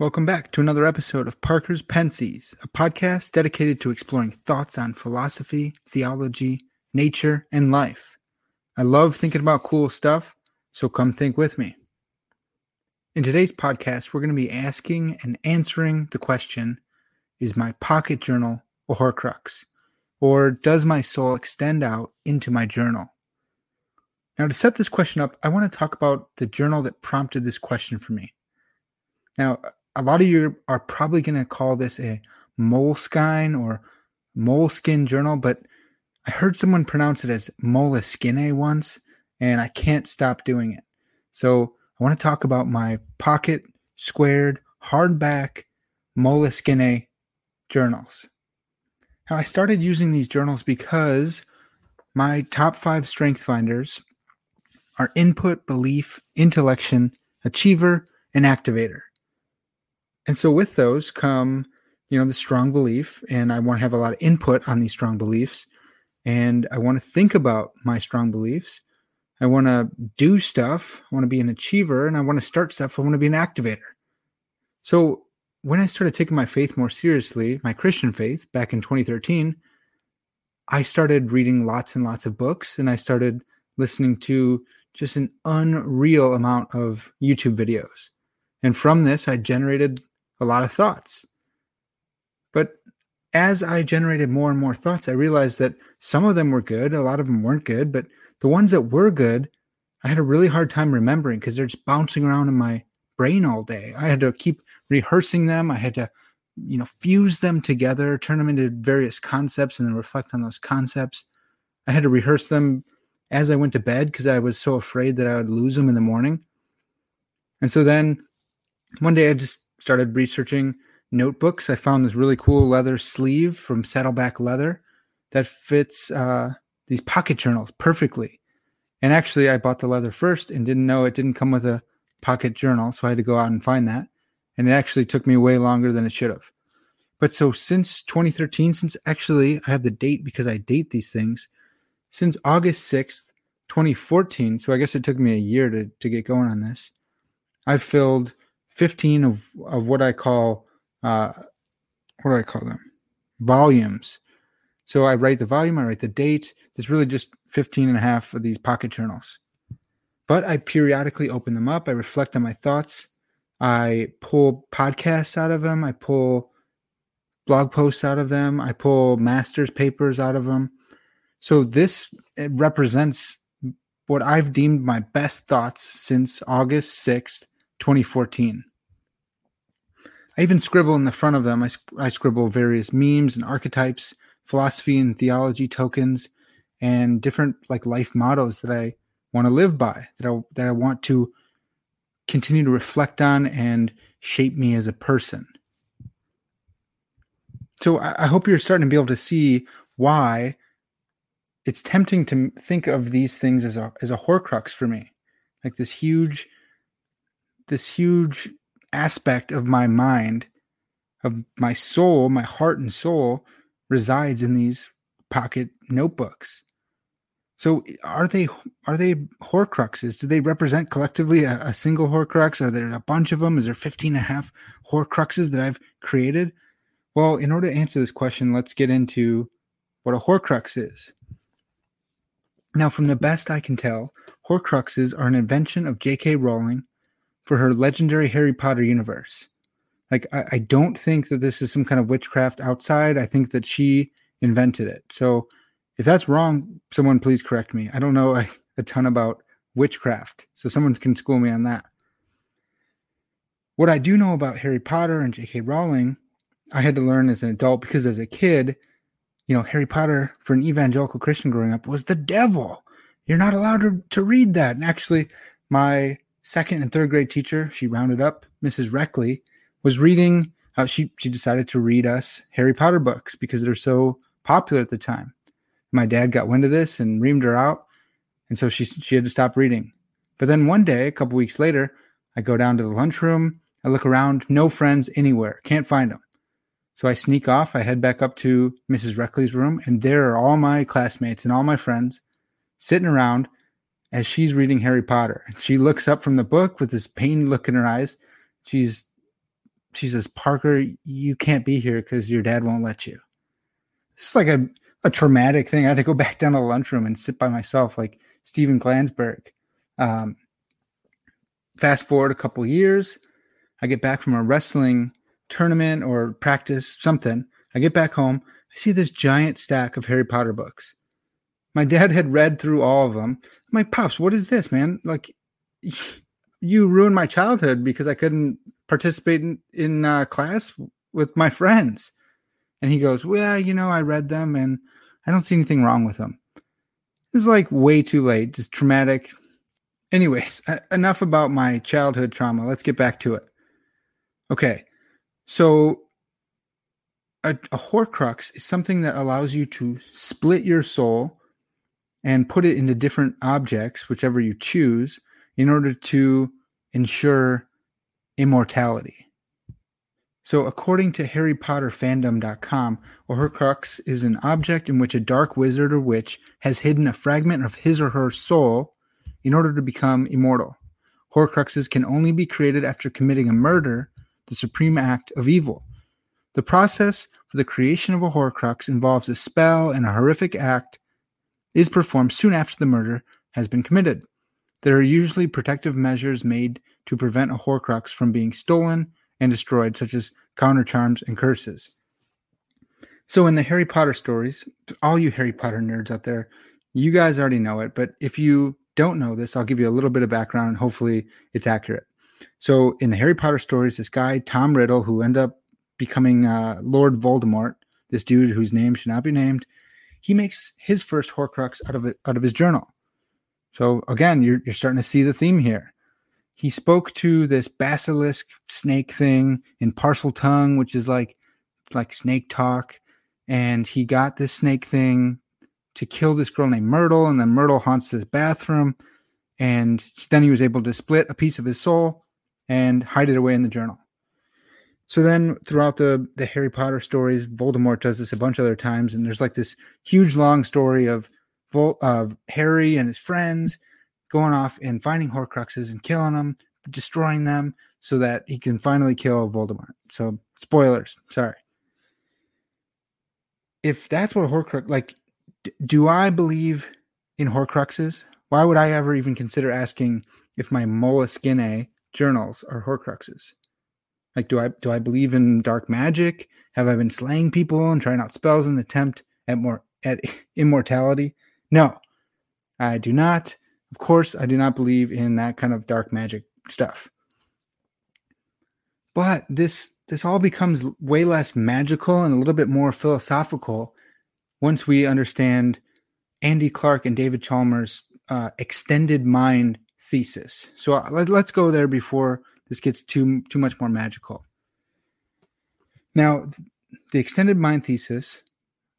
Welcome back to another episode of Parker's Pensées, a podcast dedicated to exploring thoughts on philosophy, theology, nature, and life. I love thinking about cool stuff, so come think with me. In today's podcast, we're going to be asking and answering the question Is my pocket journal a Horcrux? Or does my soul extend out into my journal? Now, to set this question up, I want to talk about the journal that prompted this question for me. Now, a lot of you are probably going to call this a moleskine or moleskin journal, but I heard someone pronounce it as moleskine once, and I can't stop doing it. So I want to talk about my pocket squared hardback moleskine journals. Now I started using these journals because my top five strength finders are input, belief, intellection, achiever, and activator. And so with those come, you know, the strong belief, and I want to have a lot of input on these strong beliefs, and I want to think about my strong beliefs. I want to do stuff. I want to be an achiever, and I want to start stuff. I want to be an activator. So when I started taking my faith more seriously, my Christian faith back in 2013, I started reading lots and lots of books, and I started listening to just an unreal amount of YouTube videos. And from this, I generated a lot of thoughts. As I generated more and more thoughts, I realized that some of them were good, a lot of them weren't good, but the ones that were good, I had a really hard time remembering because they're just bouncing around in my brain all day. I had to keep rehearsing them. I had to, you know, fuse them together, turn them into various concepts, and then reflect on those concepts. I had to rehearse them as I went to bed because I was so afraid that I would lose them in the morning. And so then one day I just started researching notebooks. I found this really cool leather sleeve from Saddleback Leather that fits uh, these pocket journals perfectly. And actually, I bought the leather first and didn't know it didn't come with a pocket journal, so I had to go out and find that. And it actually took me way longer than it should have. But so since 2013, since actually I have the date because I date these things, since August 6th, 2014, so I guess it took me a year to, to get going on this, I've filled 15 of, of what I call, uh, what do I call them? Volumes. So I write the volume, I write the date. There's really just 15 and a half of these pocket journals. But I periodically open them up. I reflect on my thoughts. I pull podcasts out of them. I pull blog posts out of them. I pull master's papers out of them. So this represents what I've deemed my best thoughts since August 6th, 2014. I even scribble in the front of them. I, I scribble various memes and archetypes, philosophy and theology tokens, and different like life mottos that I want to live by, that I that I want to continue to reflect on and shape me as a person. So I, I hope you're starting to be able to see why it's tempting to think of these things as a as a horcrux for me, like this huge this huge aspect of my mind, of my soul, my heart and soul resides in these pocket notebooks. So are they are they horcruxes? Do they represent collectively a, a, single horcrux? Are there a bunch of them? Is there 15 and a half horcruxes that I've created? Well, in order to answer this question, let's get into what a horcrux is. Now, from the best I can tell, horcruxes are an invention of J.K. Rowling for her legendary Harry Potter universe. Like, I, I don't think that this is some kind of witchcraft outside. I think that she invented it. So if that's wrong, someone please correct me. I don't know a, a ton about witchcraft, so someone can school me on that. What I do know about Harry Potter and J.K. Rowling, I had to learn as an adult because as a kid, you know, Harry Potter for an evangelical Christian growing up was the devil. You're not allowed to, to read that. And actually, my second and third grade teacher, she rounded up, Mrs. Reckley, was reading. Uh, she she decided to read us Harry Potter books because they're so popular at the time. My dad got wind of this and reamed her out, and so she she had to stop reading. But then one day, a couple weeks later, I go down to the lunchroom. I look around, no friends anywhere, can't find them. So I sneak off. I head back up to Mrs. Reckley's room, and there are all my classmates and all my friends sitting around as she's reading Harry Potter. And she looks up from the book with this pained look in her eyes. She's she says, Parker, you can't be here because your dad won't let you. This is like a, a traumatic thing. I had to go back down to the lunchroom and sit by myself like Steven Glansberg. Um, fast forward a couple years, I get back from a wrestling tournament or practice, something. I get back home. I see this giant stack of Harry Potter books. My dad had read through all of them. I'm like, Pops, what is this, man? Like, you ruined my childhood because I couldn't participate in, in uh, class with my friends. And he goes, Well, you know, I read them and I don't see anything wrong with them. It's like way too late, just traumatic. Anyways, enough about my childhood trauma. Let's get back to it. Okay. So a, a Horcrux is something that allows you to split your soul and put it into different objects, whichever you choose, in order to ensure immortality. So, according to HarryPotterFandom.com, a Horcrux is an object in which a dark wizard or witch has hidden a fragment of his or her soul in order to become immortal. Horcruxes can only be created after committing a murder, the supreme act of evil. The process for the creation of a Horcrux involves a spell and a horrific act is performed soon after the murder has been committed. There are usually protective measures made to prevent a Horcrux from being stolen and destroyed, such as counter charms and curses. So, in the Harry Potter stories, all you Harry Potter nerds out there, you guys already know it, but if you don't know this, I'll give you a little bit of background and hopefully it's accurate. So, in the Harry Potter stories, this guy, Tom Riddle, who ended up becoming uh, Lord Voldemort, this dude whose name should not be named, he makes his first Horcrux out of it, out of his journal. So again, you're you're starting to see the theme here. He spoke to this basilisk snake thing in Parseltongue, which is like like snake talk, and he got this snake thing to kill this girl named Myrtle, and then Myrtle haunts this bathroom, and then he was able to split a piece of his soul and hide it away in the journal. So then throughout the the Harry Potter stories, Voldemort does this a bunch of other times, and there's like this huge long story of of Harry and his friends going off and finding Horcruxes and killing them, destroying them, so that he can finally kill Voldemort. So, spoilers. Sorry. If that's what Horcrux like, do I believe in Horcruxes? Why would I ever even consider asking if my Moleskine journals are Horcruxes? Like, do I do I believe in dark magic? Have I been slaying people and trying out spells in attempt at more at immortality? No, I do not. Of course, I do not believe in that kind of dark magic stuff. But this this all becomes way less magical and a little bit more philosophical once we understand Andy Clark and David Chalmers' uh, extended mind thesis. So uh, let, let's go there before this gets too too much more magical. Now, the extended mind thesis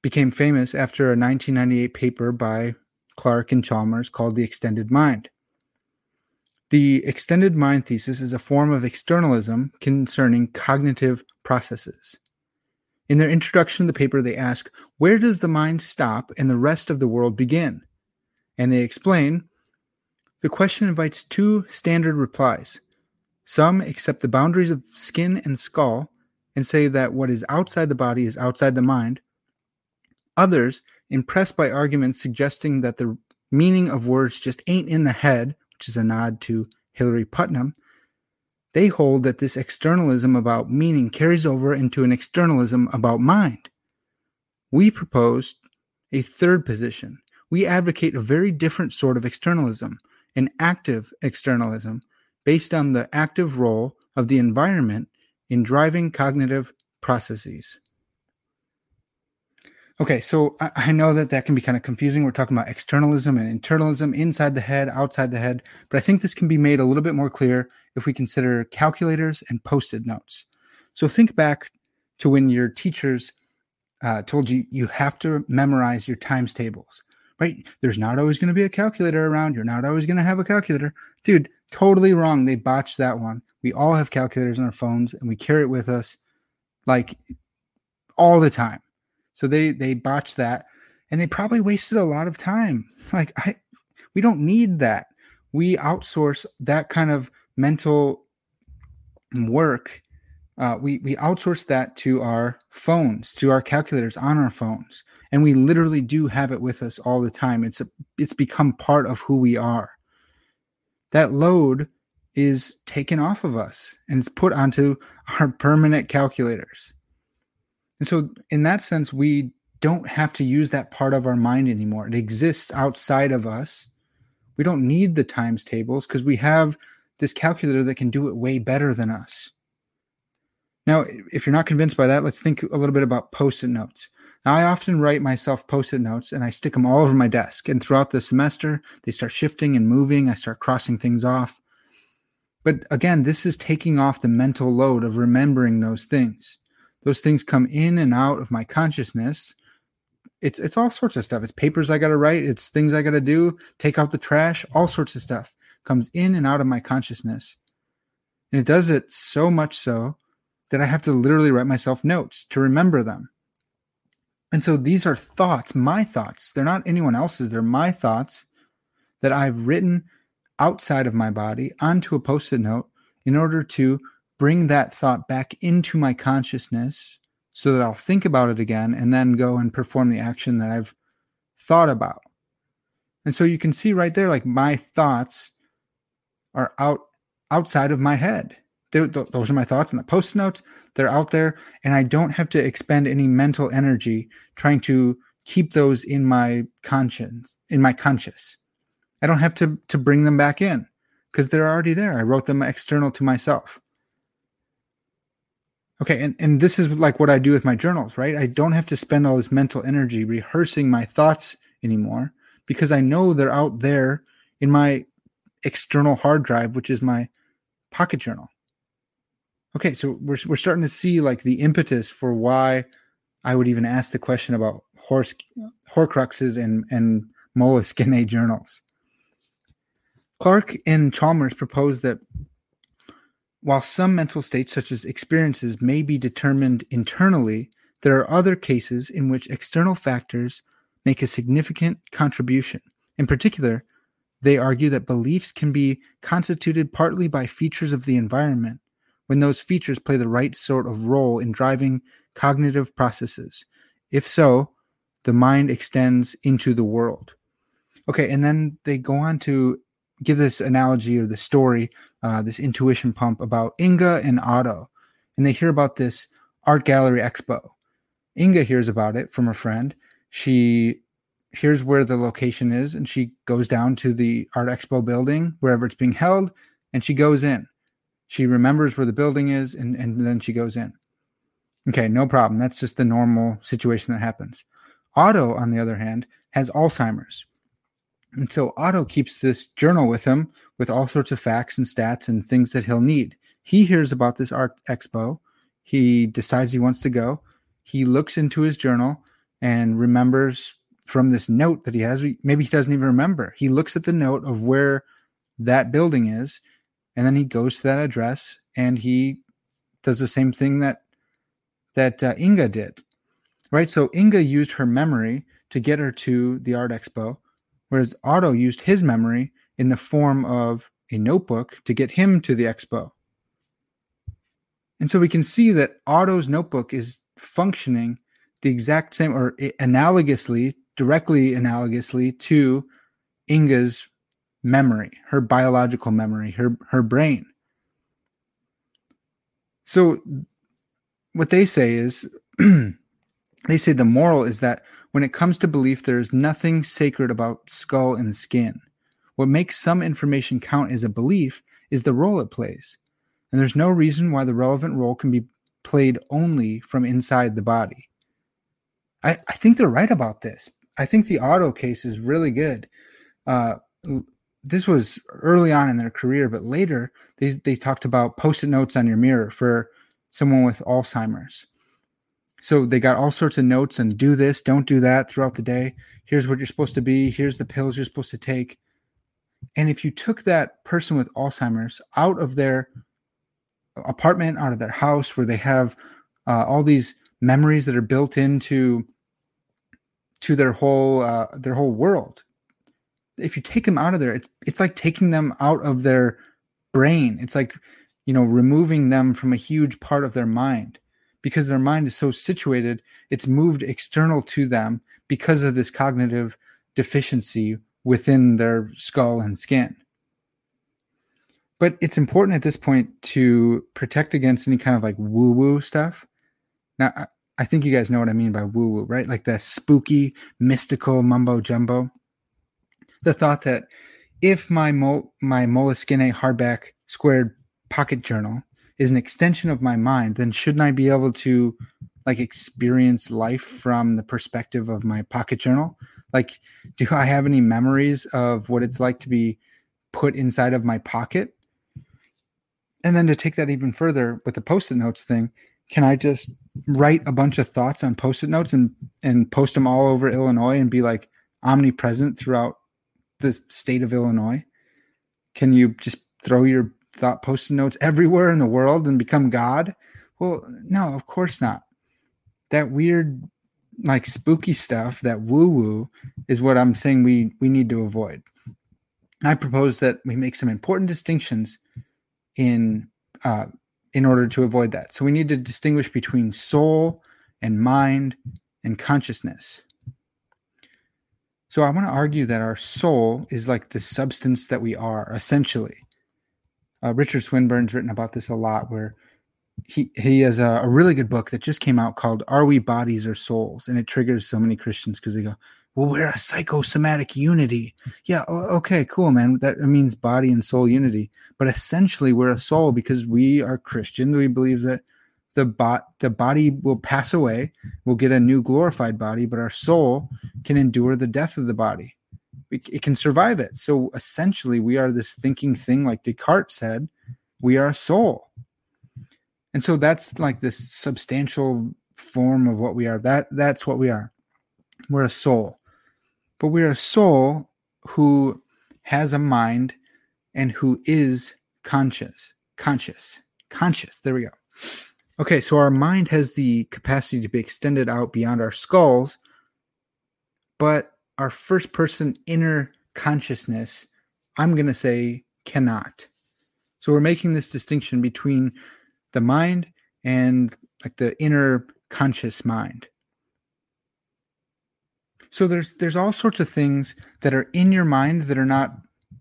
became famous after a 1998 paper by Clark and Chalmers called The Extended Mind. The extended mind thesis is a form of externalism concerning cognitive processes. In their introduction to the paper, they ask, Where does the mind stop and the rest of the world begin? And they explain, The question invites two standard replies. Some accept the boundaries of skin and skull and say that what is outside the body is outside the mind, Others, impressed by arguments suggesting that the meaning of words just ain't in the head, which is a nod to Hilary Putnam, they hold that this externalism about meaning carries over into an externalism about mind. We propose a third position. We advocate a very different sort of externalism, an active externalism based on the active role of the environment in driving cognitive processes. Okay, so I, know that that can be kind of confusing. We're talking about externalism and internalism inside the head, outside the head, but I think this can be made a little bit more clear if we consider calculators and post it notes. So think back to when your teachers uh, told you you have to memorize your times tables, right? There's not always going to be a calculator around. You're not always going to have a calculator. Dude, totally wrong. They botched that one. We all have calculators on our phones and we carry it with us like all the time. So they they botched that and they probably wasted a lot of time. Like I we don't need that. We outsource that kind of mental work. Uh, we we outsource that to our phones, to our calculators on our phones, and we literally do have it with us all the time. It's a, it's become part of who we are. That load is taken off of us and it's put onto our permanent calculators. And so, in that sense, we don't have to use that part of our mind anymore. It exists outside of us. We don't need the times tables because we have this calculator that can do it way better than us. Now, if you're not convinced by that, let's think a little bit about post it notes. Now, I often write myself post it notes and I stick them all over my desk. And throughout the semester, they start shifting and moving. I start crossing things off. But again, this is taking off the mental load of remembering those things. Those things come in and out of my consciousness. It's it's all sorts of stuff. It's papers i got to write. It's things i got to do. Take out the trash. All sorts of stuff comes in and out of my consciousness. And it does it so much so that i have to literally write myself notes to remember them and so these are thoughts my thoughts they're not anyone else's they're my thoughts that i've written outside of my body onto a post-it note in order to bring that thought back into my consciousness so that I'll think about it again and then go and perform the action that I've thought about. And so you can see right there, like my thoughts are out outside of my head. Th- those are my thoughts in the post notes. They're out there, and I don't have to expend any mental energy trying to keep those in my conscience, in my conscious. I don't have to to bring them back in because they're already there. I wrote them external to myself. Okay, and, and this is like what I do with my journals, right? I don't have to spend all this mental energy rehearsing my thoughts anymore because I know they're out there in my external hard drive, which is my pocket journal. Okay, so we're we're starting to see like the impetus for why I would even ask the question about horse horcruxes and and moleskine journals. Clark and Chalmers proposed that while some mental states, such as experiences, may be determined internally, there are other cases in which external factors make a significant contribution. In particular, they argue that beliefs can be constituted partly by features of the environment when those features play the right sort of role in driving cognitive processes. If so, the mind extends into the world. Okay, and then they go on to give this analogy or the story, uh, this intuition pump about Inga and Otto. And they hear about this art gallery expo. Inga hears about it from a friend. She hears where the location is and she goes down to the art expo building, wherever it's being held, and she goes in. She remembers where the building is and, and then she goes in. Okay, no problem. That's just the normal situation that happens. Otto, on the other hand, has Alzheimer's. And so Otto keeps this journal with him with all sorts of facts and stats and things that he'll need. He hears about this art expo. He decides he wants to go. He looks into his journal and remembers from this note that he has. Maybe he doesn't even remember. He looks at the note of where that building is, and then he goes to that address and he does the same thing that that uh, Inga did. Right? So Inga used her memory to get her to the art expo whereas Otto used his memory in the form of a notebook to get him to the expo. And so we can see that Otto's notebook is functioning the exact same or analogously, directly analogously to Inga's memory, her biological memory, her her brain. So what they say is they say the moral is that when it comes to belief, there is nothing sacred about skull and skin. What makes some information count as a belief is the role it plays. And there's no reason why the relevant role can be played only from inside the body. I, I think they're right about this. I think the Otto case is really good. Uh, this was early on in their career, but later they, they talked about post it notes on your mirror for someone with Alzheimer's. So they got all sorts of notes and do this, don't do that throughout the day. Here's what you're supposed to be. Here's the pills you're supposed to take. And if you took that person with Alzheimer's out of their apartment, out of their house, where they have uh, all these memories that are built into to their whole uh, their whole world, if you take them out of there, it's, it's like taking them out of their brain. It's like you know removing them from a huge part of their mind because their mind is so situated, it's moved external to them because of this cognitive deficiency within their skull and skin. But it's important at this point to protect against any kind of like woo woo stuff. Now, I think you guys know what I mean by woo woo, right? Like the spooky, mystical mumbo jumbo. The thought that if my Mol- my Moleskine hardback squared pocket journal is an extension of my mind, then shouldn't I be able to like experience life from the perspective of my pocket journal? Like, do I have any memories of what it's like to be put inside of my pocket? And then to take that even further with the post-it notes thing, can I just write a bunch of thoughts on post-it notes and and post them all over Illinois and be like omnipresent throughout the state of Illinois? Can you just throw your thought post-it notes everywhere in the world and become God? Well, no, of course not. That weird, like spooky stuff, that woo-woo, is what I'm saying we we need to avoid. I propose that we make some important distinctions in uh, in order to avoid that. So we need to distinguish between soul and mind and consciousness. So I want to argue that our soul is like the substance that we are, essentially. Uh, Richard Swinburne's written about this a lot, where he he has a, a, really good book that just came out called "Are We Bodies or Souls?" and it triggers so many Christians because they go, "Well, we're a psychosomatic unity." Yeah, okay, cool, man. That means body and soul unity, but essentially we're a soul because we are Christians. We believe that the bot the body will pass away, we'll get a new glorified body, but our soul can endure the death of the body it can survive it. So essentially, we are this thinking thing, like Descartes said, we are a soul. And so that's like this substantial form of what we are. That that's what we are. We're a soul. But we're a soul who has a mind and who is conscious. Conscious. Conscious. There we go. Okay, so our mind has the capacity to be extended out beyond our skulls, but our first person inner consciousness, I'm going to say cannot. So we're making this distinction between the mind and like the inner conscious mind. So there's there's all sorts of things that are in your mind that are not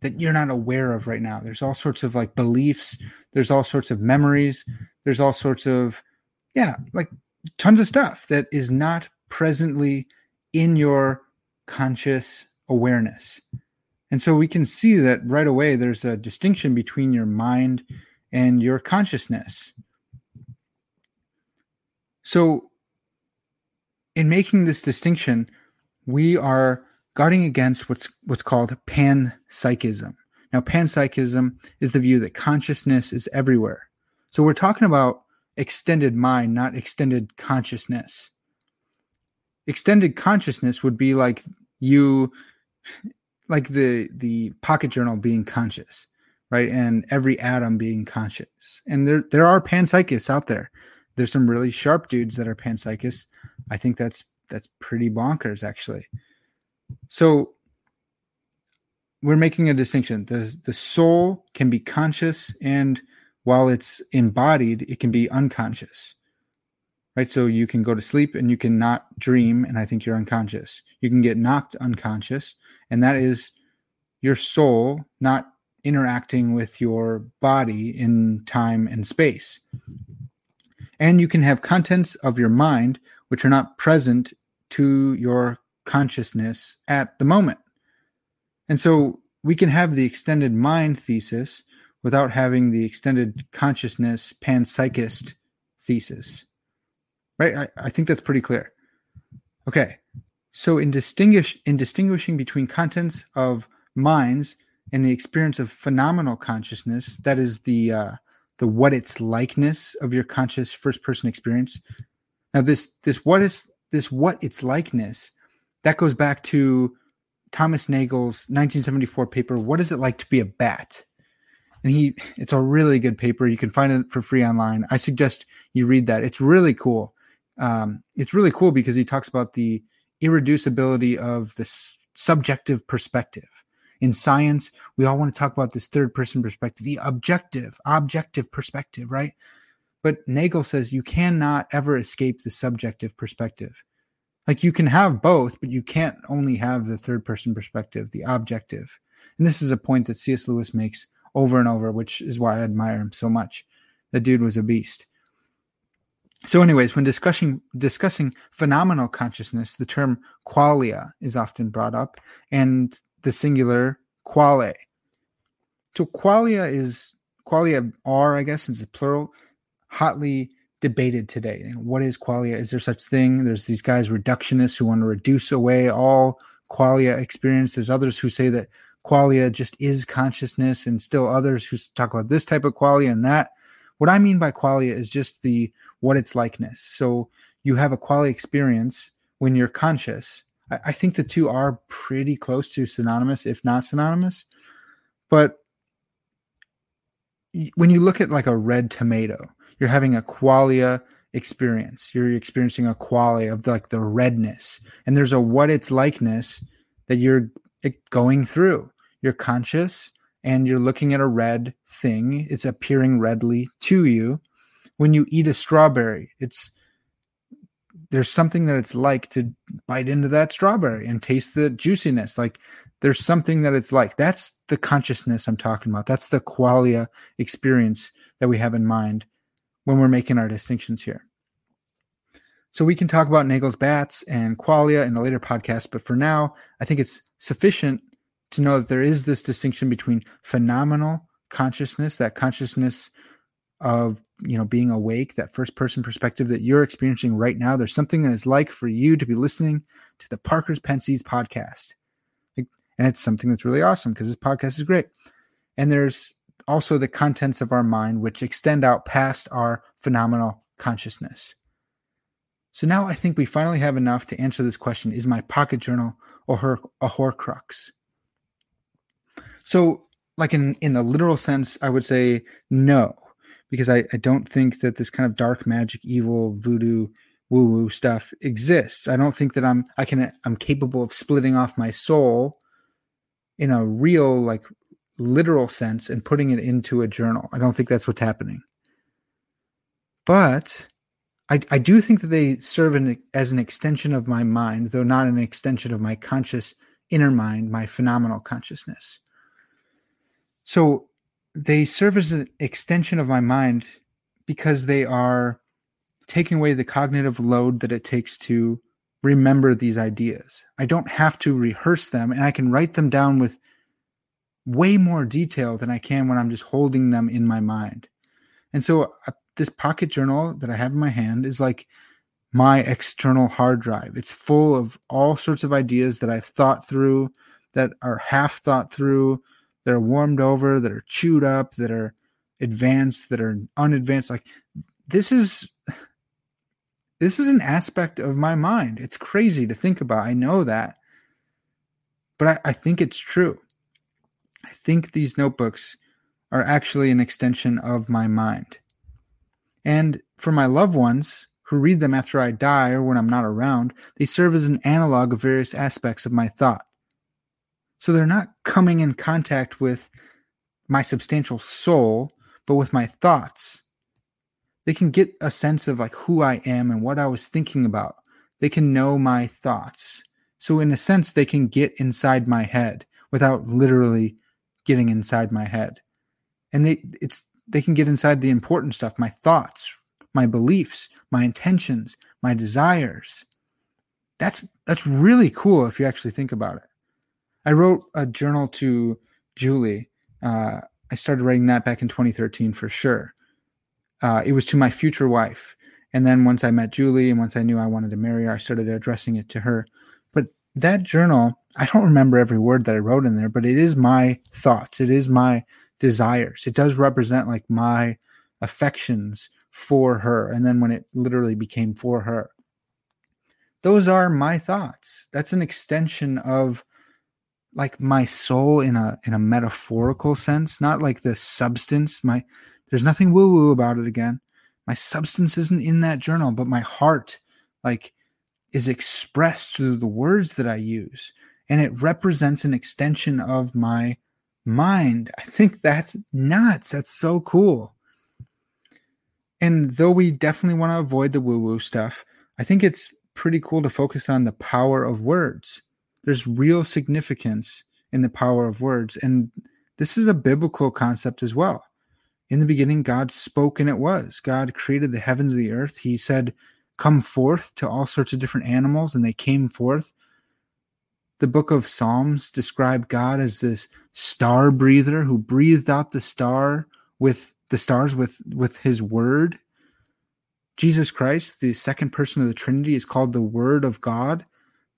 that you're not aware of right now. There's all sorts of like beliefs, there's all sorts of memories, there's all sorts of yeah, like tons of stuff that is not presently in your conscious awareness. And so we can see that right away there's a distinction between your mind and your consciousness. So, in making this distinction, we are guarding against what's what's called panpsychism. Now, panpsychism is the view that consciousness is everywhere. So we're talking about extended mind, not extended consciousness. Extended consciousness would be like you like the the pocket journal being conscious right and every atom being conscious and there there are panpsychists out there there's some really sharp dudes that are panpsychists i think that's that's pretty bonkers actually so we're making a distinction the the soul can be conscious and while it's embodied it can be unconscious right? So you can go to sleep and you can not dream, and I think you're unconscious. You can get knocked unconscious, and that is your soul not interacting with your body in time and space. And you can have contents of your mind which are not present to your consciousness at the moment. And so we can have the extended mind thesis without having the extended consciousness panpsychist thesis. Right? I, I think that's pretty clear. Okay. So in distinguish in distinguishing between contents of minds and the experience of phenomenal consciousness, that is the uh, the what it's likeness of your conscious first person experience. Now this this what is this what it's likeness that goes back to Thomas Nagel's 1974 paper, What is it like to be a bat? And he, it's a really good paper. You can find it for free online. I suggest you read that. It's really cool. Um, it's really cool because he talks about the irreducibility of this subjective perspective. In science, we all want to talk about this third person perspective, the objective, objective perspective, right? But Nagel says you cannot ever escape the subjective perspective. Like you can have both, but you can't only have the third person perspective, the objective. And this is a point that C.S. Lewis makes over and over, which is why I admire him so much. That dude was a beast. So, anyways, when discussing discussing phenomenal consciousness, the term qualia is often brought up, and the singular quale. So, qualia is qualia are, I guess, is a plural, hotly debated today. What is qualia? Is there such thing? There's these guys reductionists who want to reduce away all qualia experience. There's others who say that qualia just is consciousness, and still others who talk about this type of qualia and that. What I mean by qualia is just the what its likeness. So you have a qualia experience when you're conscious. I, I think the two are pretty close to synonymous, if not synonymous. But when you look at like a red tomato, you're having a qualia experience. You're experiencing a qualia of the, like the redness, and there's a what it's likeness that you're going through. You're conscious and you're looking at a red thing. It's appearing redly to you. When you eat a strawberry, it's there's something that it's like to bite into that strawberry and taste the juiciness. Like there's something that it's like. That's the consciousness I'm talking about. That's the qualia experience that we have in mind when we're making our distinctions here. So we can talk about Nagel's bats and qualia in a later podcast, but for now, I think it's sufficient to know that there is this distinction between phenomenal consciousness, that consciousness of you know being awake, that first person perspective that you're experiencing right now. There's something that is like for you to be listening to the Parker's Pensées podcast. And it's something that's really awesome because this podcast is great. And there's also the contents of our mind, which extend out past our phenomenal consciousness. So now I think we finally have enough to answer this question Is my pocket journal or her, a horcrux? So, like in, in the literal sense, I would say no, because I, I don't think that this kind of dark magic, evil, voodoo, woo woo stuff exists. I don't think that I'm I can I'm capable of splitting off my soul in a real like literal sense and putting it into a journal. I don't think that's what's happening. But I, I do think that they serve an, as an extension of my mind, though not an extension of my conscious inner mind, my phenomenal consciousness. So they serve as an extension of my mind because they are taking away the cognitive load that it takes to remember these ideas. I don't have to rehearse them and I can write them down with way more detail than I can when I'm just holding them in my mind. And so uh, this pocket journal that I have in my hand is like my external hard drive. It's full of all sorts of ideas that I've thought through, that are half thought through, that are warmed over, that are chewed up, that are advanced, that are unadvanced. Like this is this is an aspect of my mind. It's crazy to think about. I know that. But I, I think it's true. I think these notebooks are actually an extension of my mind. And for my loved ones who read them after I die or when I'm not around, they serve as an analog of various aspects of my thought. So they're not coming in contact with my substantial soul, but with my thoughts. They can get a sense of like who I am and what I was thinking about. They can know my thoughts. So in a sense, they can get inside my head without literally getting inside my head. And they it's they can get inside the important stuff, my thoughts, my beliefs, my intentions, my desires. That's that's really cool if you actually think about it. I wrote a journal to Julie. Uh, I started writing that back in 2013 for sure. Uh, it was to my future wife. And then once I met Julie and once I knew I wanted to marry her, I started addressing it to her. That journal, I don't remember every word that I wrote in there, but it is my thoughts. It is my desires. It does represent like my affections for her. And then when it literally became for her, those are my thoughts. That's an extension of like my soul in a in a metaphorical sense, not like the substance. My there's nothing woo woo about it again. My substance isn't in that journal, but my heart like is expressed through the words that I use and it represents an extension of my mind. I think that's nuts. That's so cool. And though we definitely want to avoid the woo woo stuff, I think it's pretty cool to focus on the power of words. There's real significance in the power of words. And this is a biblical concept as well. In the beginning, God spoke and it was. God created the heavens and the earth. He said, Come forth to all sorts of different animals, and they came forth. The book of Psalms described God as this star breather who breathed out the star with the stars with with his word. Jesus Christ, the second person of the Trinity, is called the Word of God,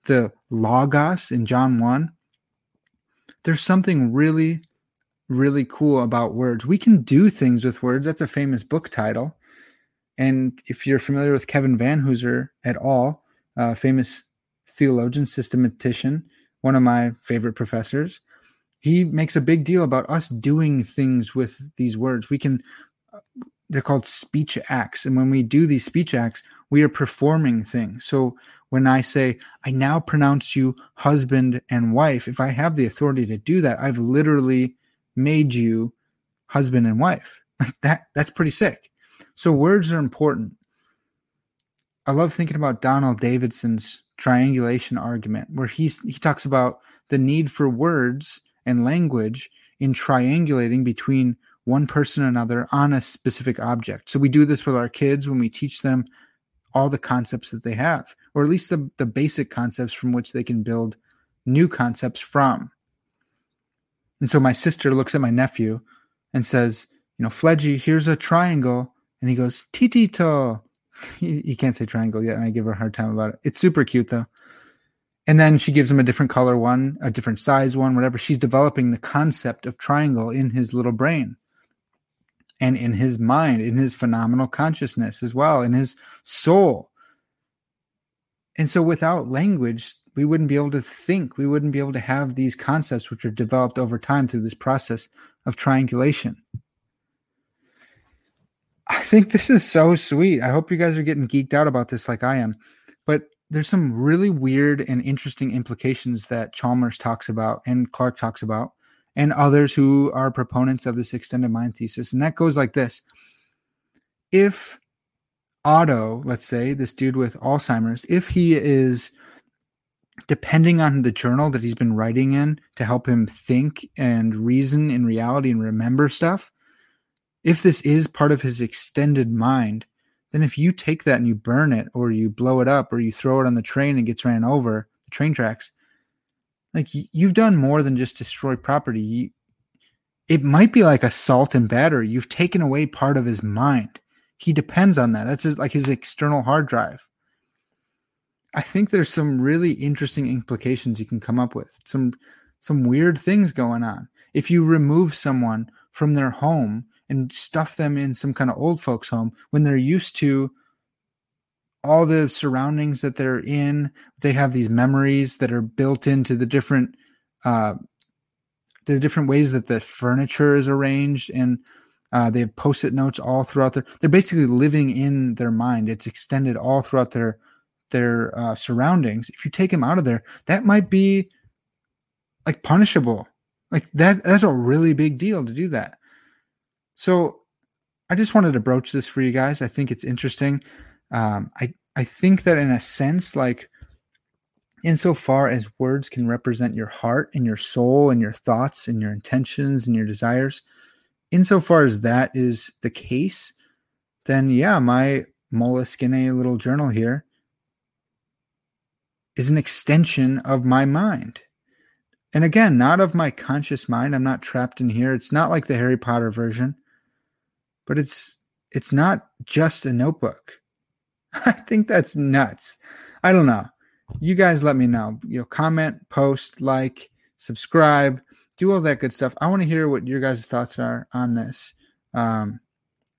the Logos in John 1. There's something really, really cool about words. We can do things with words. That's a famous book title. And if you're familiar with Kevin Van Vanhoozer at all, famous theologian, systematician, one of my favorite professors, he makes a big deal about us doing things with these words. We can, they're called speech acts. And when we do these speech acts, we are performing things. So when I say, I now pronounce you husband and wife, if I have the authority to do that, I've literally made you husband and wife. That, that's pretty sick. So words are important. I love thinking about Donald Davidson's triangulation argument, where he's, he talks about the need for words and language in triangulating between one person and another on a specific object. So we do this with our kids when we teach them all the concepts that they have, or at least the, the basic concepts from which they can build new concepts from. And so my sister looks at my nephew and says, you know, Fledgy, here's a triangle. And he goes, Titito. He, he can't say triangle yet. And I give her a hard time about it. It's super cute though. And then she gives him a different color one, a different size one, whatever. She's developing the concept of triangle in his little brain and in his mind, in his phenomenal consciousness as well, in his soul. And so without language, we wouldn't be able to think. We wouldn't be able to have these concepts which are developed over time through this process of triangulation. I think this is so sweet. I hope you guys are getting geeked out about this like I am. But there's some really weird and interesting implications that Chalmers talks about and Clark talks about, and others who are proponents of this extended mind thesis. And that goes like this If Otto, let's say, this dude with Alzheimer's, if he is depending on the journal that he's been writing in to help him think and reason in reality and remember stuff, if this is part of his extended mind, then if you take that and you burn it or you blow it up or you throw it on the train and it gets ran over the train tracks like you've done more than just destroy property. You, it might be like assault and battery you've taken away part of his mind. He depends on that. That's his, like his external hard drive. I think there's some really interesting implications you can come up with. Some some weird things going on. If you remove someone from their home and stuff them in some kind of old folks home when they're used to all the surroundings that they're in. They have these memories that are built into the different uh the different ways that the furniture is arranged and uh, they have post-it notes all throughout their they're basically living in their mind. It's extended all throughout their their uh, surroundings. If you take them out of there that might be like punishable. Like that that's a really big deal to do that so I just wanted to broach this for you guys. I think it's interesting. Um, I I think that in a sense, like insofar as words can represent your heart and your soul and your thoughts and your intentions and your desires, insofar as that is the case, then yeah, my moleskine little journal here is an extension of my mind. And again, not of my conscious mind. I'm not trapped in here. It's not like the Harry Potter version, but it's it's not just a notebook. I think that's nuts. I don't know. You guys let me know. You know, comment, post, like, subscribe, do all that good stuff. I want to hear what your guys' thoughts are on this. Um,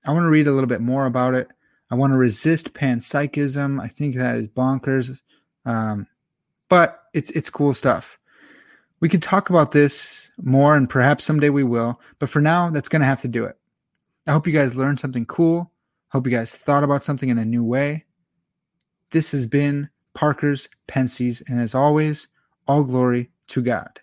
I want to read a little bit more about it. I want to resist panpsychism. I think that is bonkers. Um, but it's it's cool stuff. We could talk about this more and perhaps someday we will, but for now that's going to have to do it. I hope you guys learned something cool. Hope you guys thought about something in a new way. This has been Parker's Pensées, and as always, all glory to God.